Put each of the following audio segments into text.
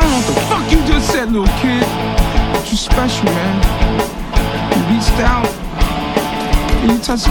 Don't know what the fuck you just said, little kid. But you special, man. You reached out. And you touched.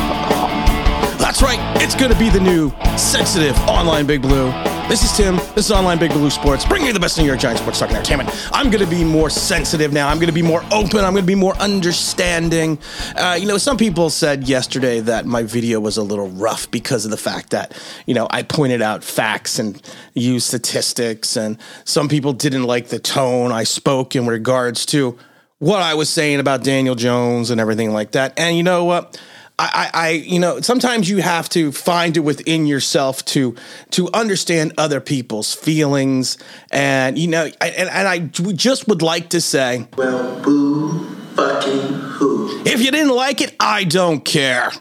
That's right. It's to be the new sensitive online Big Blue. This is Tim. This is Online Big Blue Sports, bringing you the best New York Giants sports talk entertainment. I'm going to be more sensitive now. I'm going to be more open. I'm going to be more understanding. Uh, you know, some people said yesterday that my video was a little rough because of the fact that, you know, I pointed out facts and used statistics, and some people didn't like the tone I spoke in regards to what I was saying about Daniel Jones and everything like that. And you know what? I, I, you know, sometimes you have to find it within yourself to to understand other people's feelings, and you know, I, and, and I just would like to say, Well, boo fucking who? if you didn't like it, I don't care.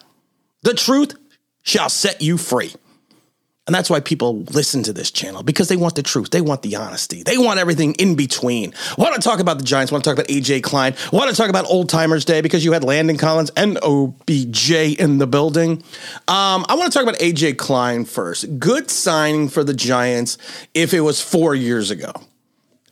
The truth shall set you free. And that's why people listen to this channel because they want the truth. They want the honesty. They want everything in between. Want to talk about the Giants? Want to talk about AJ Klein? Want to talk about Old Timers Day because you had Landon Collins and OBJ in the building? Um, I want to talk about AJ Klein first. Good signing for the Giants if it was four years ago.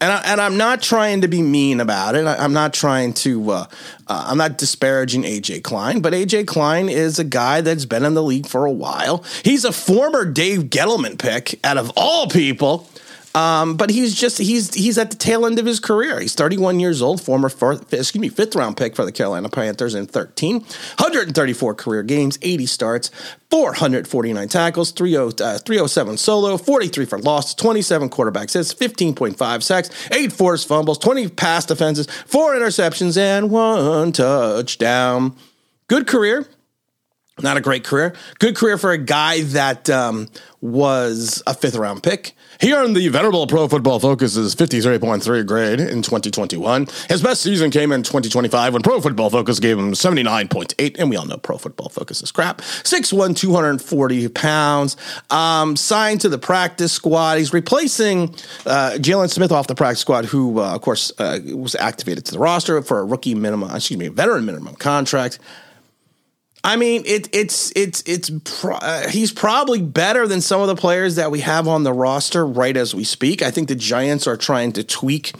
And, I, I'm not trying to be mean about it. I, am not trying to. Uh, uh, I'm not disparaging AJ Klein, but AJ Klein is a guy that's been in the league for a while. He's a former Dave Gettleman pick, out of all people. Um, but he's just he's he's at the tail end of his career. He's 31 years old, former fourth, excuse me fifth round pick for the Carolina Panthers in 13, 134 career games, 80 starts, 449 tackles, 30, uh, 307 solo, 43 for loss, 27 quarterback hits, 15.5 sacks, eight forced fumbles, 20 pass defenses, four interceptions, and one touchdown. Good career. Not a great career. Good career for a guy that um, was a fifth round pick. He earned the venerable Pro Football Focus's 53.3 grade in 2021. His best season came in 2025 when Pro Football Focus gave him 79.8, and we all know Pro Football Focus is crap. 6'1, 240 pounds. Um, signed to the practice squad. He's replacing uh, Jaylon Smith off the practice squad, who, uh, of course, uh, was activated to the roster for a rookie minimum, excuse me, veteran minimum contract. I mean, it, it's it's it's pro- uh, he's probably better than some of the players that we have on the roster right as we speak. I think the Giants are trying to tweak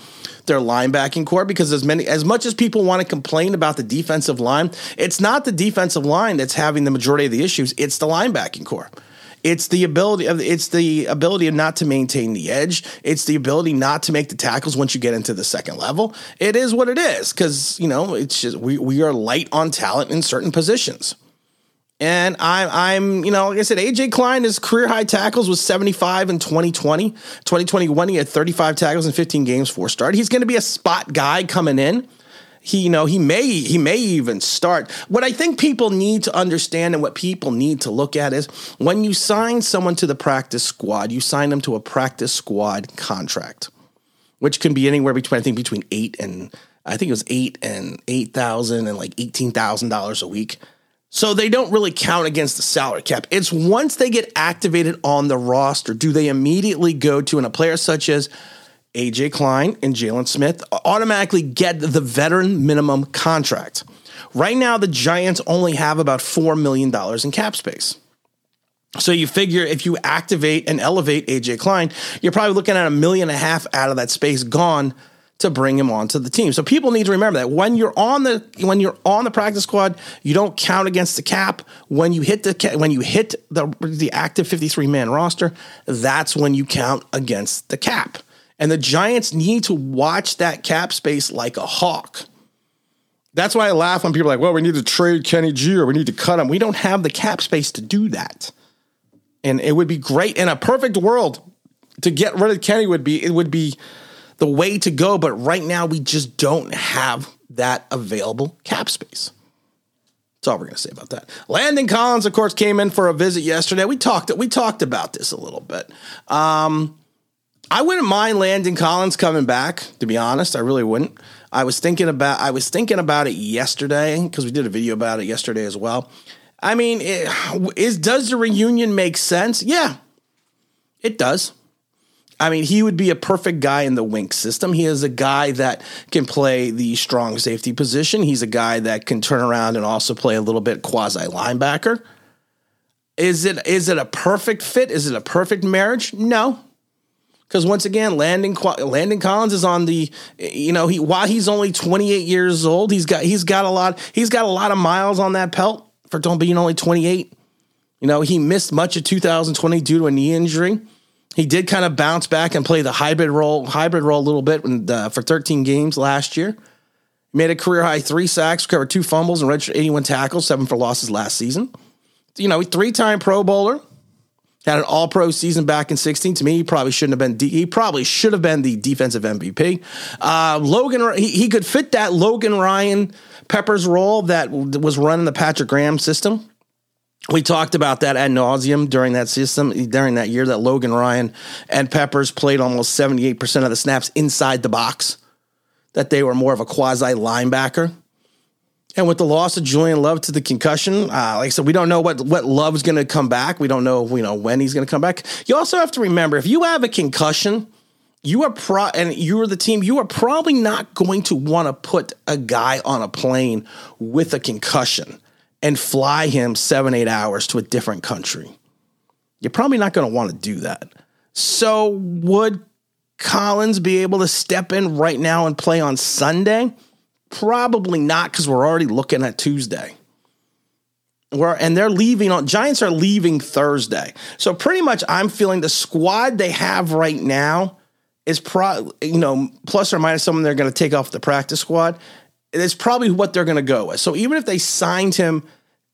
their linebacking corps because as many as much as people want to complain about the defensive line, it's not the defensive line that's having the majority of the issues. It's the linebacking corps. It's the ability of it's the ability of not to maintain the edge. It's the ability not to make the tackles once you get into the second level. It is what it is because you know it's just we we are light on talent in certain positions. And I'm, I'm, you know, like I said, AJ Klein, his career high tackles was 75 in 2020. 2021, he had 35 tackles in 15 games, four start. He's going to be a spot guy coming in. He, you know, he may, he may even start. What I think people need to understand and what people need to look at is when you sign someone to the practice squad, you sign them to a practice squad contract, which can be anywhere between, I think, between eight and, I think it was eight and 8,000 and like $18,000 a week. So they don't really count against the salary cap. It's once they get activated on the roster, do they immediately go to, and a player such as AJ Klein and Jaylon Smith automatically get the veteran minimum contract. Right now, the Giants only have about $4 million in cap space. So you figure if you activate and elevate AJ Klein, you're probably looking at a million and a half out of that space gone to bring him onto the team. So people need to remember that when you're on the when you're on the practice squad, you don't count against the cap. When you hit the when you hit the the active 53 man roster, that's when you count against the cap. And the Giants need to watch that cap space like a hawk. That's why I laugh when people are like, well, we need to trade Kenny G or we need to cut him. We don't have the cap space to do that. And it would be great in a perfect world to get rid of Kenny would be it would be the way to go, but right now we just don't have that available cap space. That's all we're going to say about that. Landon Collins, of course, came in for a visit yesterday. We talked we talked about this a little bit. Um, I wouldn't mind Landon Collins coming back. To be honest, I really wouldn't. I was thinking about I was thinking about it yesterday because we did a video about it yesterday as well. I mean, it, is does the reunion make sense? Yeah, it does. I mean, he would be a perfect guy in the wink system. He is a guy that can play the strong safety position. He's a guy that can turn around and also play a little bit quasi linebacker. Is it is it a perfect fit? Is it a perfect marriage? No. Because once again, Landon Landon Collins is on the, you know, he while he's only 28 years old, he's got he's got a lot he's got a lot of miles on that pelt for don't being only 28. You know, he missed much of 2020 due to a knee injury. He did kind of bounce back and play the hybrid role, hybrid role a little bit when, uh, for 13 games last year. Made a career high three sacks, recovered two fumbles, and registered 81 tackles, seven for losses last season. You know, three time Pro Bowler, had an All Pro season back in 16. To me, he probably shouldn't have been. De- he probably should have been the defensive MVP. Uh, Logan, he, he could fit that Logan Ryan Peppers role that was running the Patrick Graham system. We talked about that ad nauseum during that system, during that year that Logan Ryan and Peppers played almost 78% of the snaps inside the box, that they were more of a quasi linebacker. And with the loss of Julian Love to the concussion, uh, like I said, we don't know what what Love's going to come back. We don't know, you know, when he's going to come back. You also have to remember if you have a concussion, you are pro and you are the team. You are probably not going to want to put a guy on a plane with a concussion and fly him seven eight hours to a different country. You're probably not going to want to do that. So would Collins be able to step in right now and play on Sunday? Probably not because we're already looking at Tuesday. We're, and they're leaving on Giants are leaving Thursday. So pretty much I'm feeling the squad they have right now is pro you know, plus or minus someone they're gonna take off the practice squad. It's probably what they're gonna go with. So even if they signed him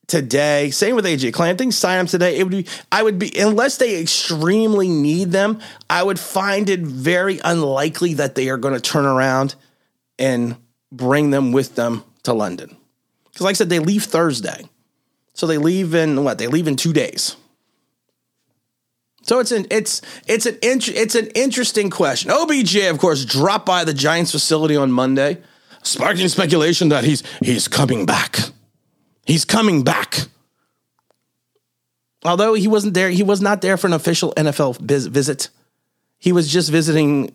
today, same with AJ Klein, sign him today, it would be I would be unless they extremely need them, I would find it very unlikely that they are gonna turn around and bring them with them to London. Because, like I said, they leave Thursday. So they leave in what? They leave in two days. So it's an it's it's an int- it's an interesting question. OBJ, of course, dropped by the Giants facility on Monday, sparking speculation that he's he's coming back. He's coming back. Although he wasn't there, he was not there for an official NFL visit. He was just visiting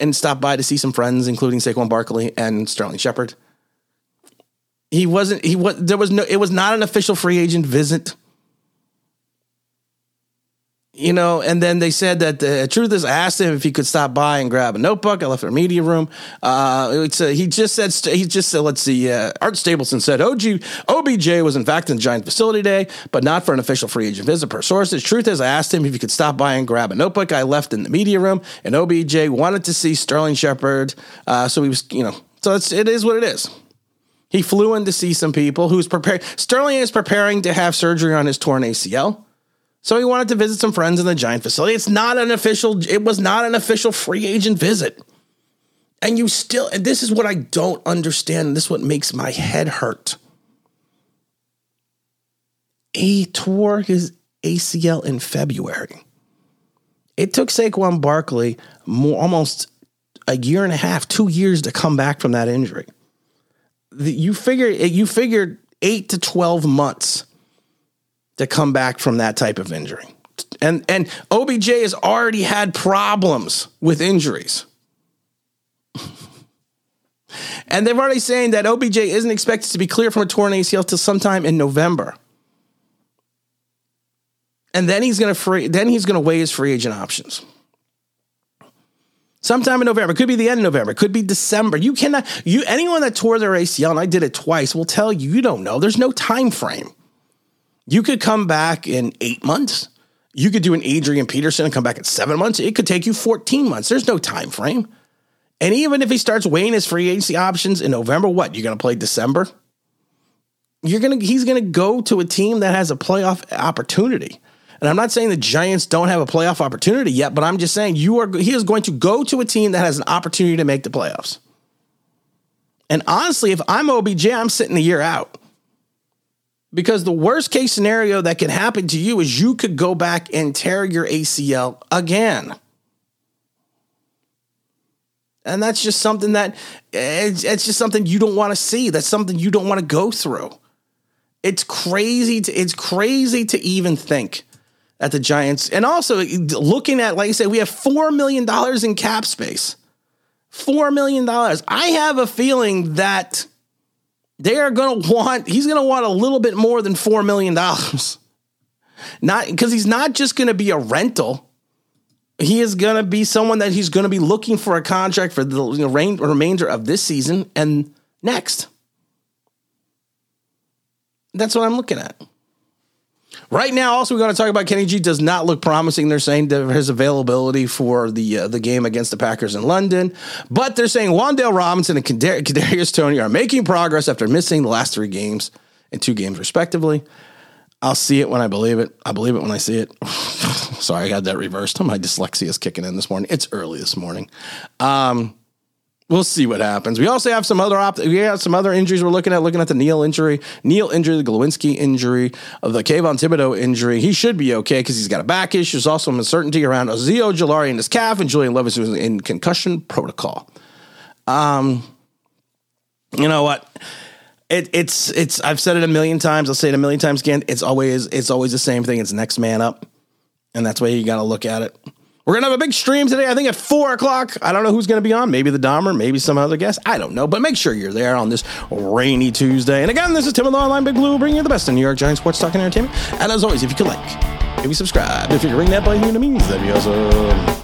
and stopped by to see some friends, including Saquon Barkley and Sterling Shepard. He wasn't. He was. There was no. It was not an official free agent visit you know, and then they said that the truth is, I asked him if he could stop by and grab a notebook. I left in the media room. Uh, a, he just said, he just said, let's see, uh, Art Stapleton said, OG, OBJ was in fact in the Giant facility today, but not for an official free agent visit per sources. Truth is, I asked him if he could stop by and grab a notebook. I left in the media room, and OBJ wanted to see Sterling Shepard. Uh, so he was, you know, so it's, it is what it is. He flew in to see some people who's prepared. Sterling is preparing to have surgery on his torn ACL. So he wanted to visit some friends in the Giant facility. It's not an official, it was not an official free agent visit. And you still, and this is what I don't understand. This is what makes my head hurt. He tore his ACL in February. It took Saquon Barkley more, almost a year and a half, two years to come back from that injury. You figure you figured eight to twelve months to come back from that type of injury. And and OBJ has already had problems with injuries. and they've already saying that OBJ isn't expected to be clear from a torn ACL till sometime in November. And then he's gonna free then he's gonna weigh his free agent options. Sometime in November. It could be the end of November. It could be December. You cannot you anyone that tore their ACL, and I did it twice, will tell you you don't know. There's no time frame. You could come back in eight months. You could do an Adrian Peterson and come back in seven months. It could take you 14 months. There's no time frame. And even if he starts weighing his free agency options in November, what? You're going to play December? You're going to he's going to go to a team that has a playoff opportunity. And I'm not saying the Giants don't have a playoff opportunity yet, but I'm just saying you are he is going to go to a team that has an opportunity to make the playoffs. And honestly, if I'm OBJ, I'm sitting the year out. Because the worst case scenario that can happen to you is you could go back and tear your ACL again. And that's just something that it's, it's just something you don't want to see. That's something you don't want to go through. It's crazy to it's crazy to even think at the Giants. And also looking at, like I said, we have four million dollars in cap space. Four million dollars. I have a feeling that they are going to want, he's going to want a little bit more than $4 million. Not because he's not just going to be a rental. he is going to be someone that he's going to be looking for a contract for the you know, rain, remainder of this season and next. That's what I'm looking at. Right now, also, we're going to talk about Kenny G does not look promising. They're saying his availability for the uh, the game against the Packers in London, but they're saying Wan'Dale Robinson and Kadar- Kadarius Toney are making progress after missing the last three games and two games respectively. I'll see it when I believe it. I believe it when I see it. Sorry, I got that reversed. My dyslexia is kicking in this morning. It's early this morning. Um, we'll see what happens. We also have some other op- we have some other injuries we're looking at. Looking at the Neal injury, Neal injury, the Glowinski injury, of the Kayvon Thibodeaux injury. He should be okay because he's got a back issue. There's also some uncertainty around Azeez Ojulari and his calf, and Julian Levis who's in concussion protocol. Um, you know what? It, it's it's I've said it a million times. I'll say it a million times again. It's always it's always the same thing. It's next man up, and that's why you got to look at it. We're gonna have a big stream today. I think at four o'clock. I don't know who's gonna be on. Maybe the Dahmer, maybe some other guest. I don't know. But make sure you're there on this rainy Tuesday. And again, this is Tim with the Online Big Blue, bringing you the best in New York Giants sports talk and entertainment. And as always, if you could like, maybe subscribe. If you could ring that bell, you know means. That'd be awesome.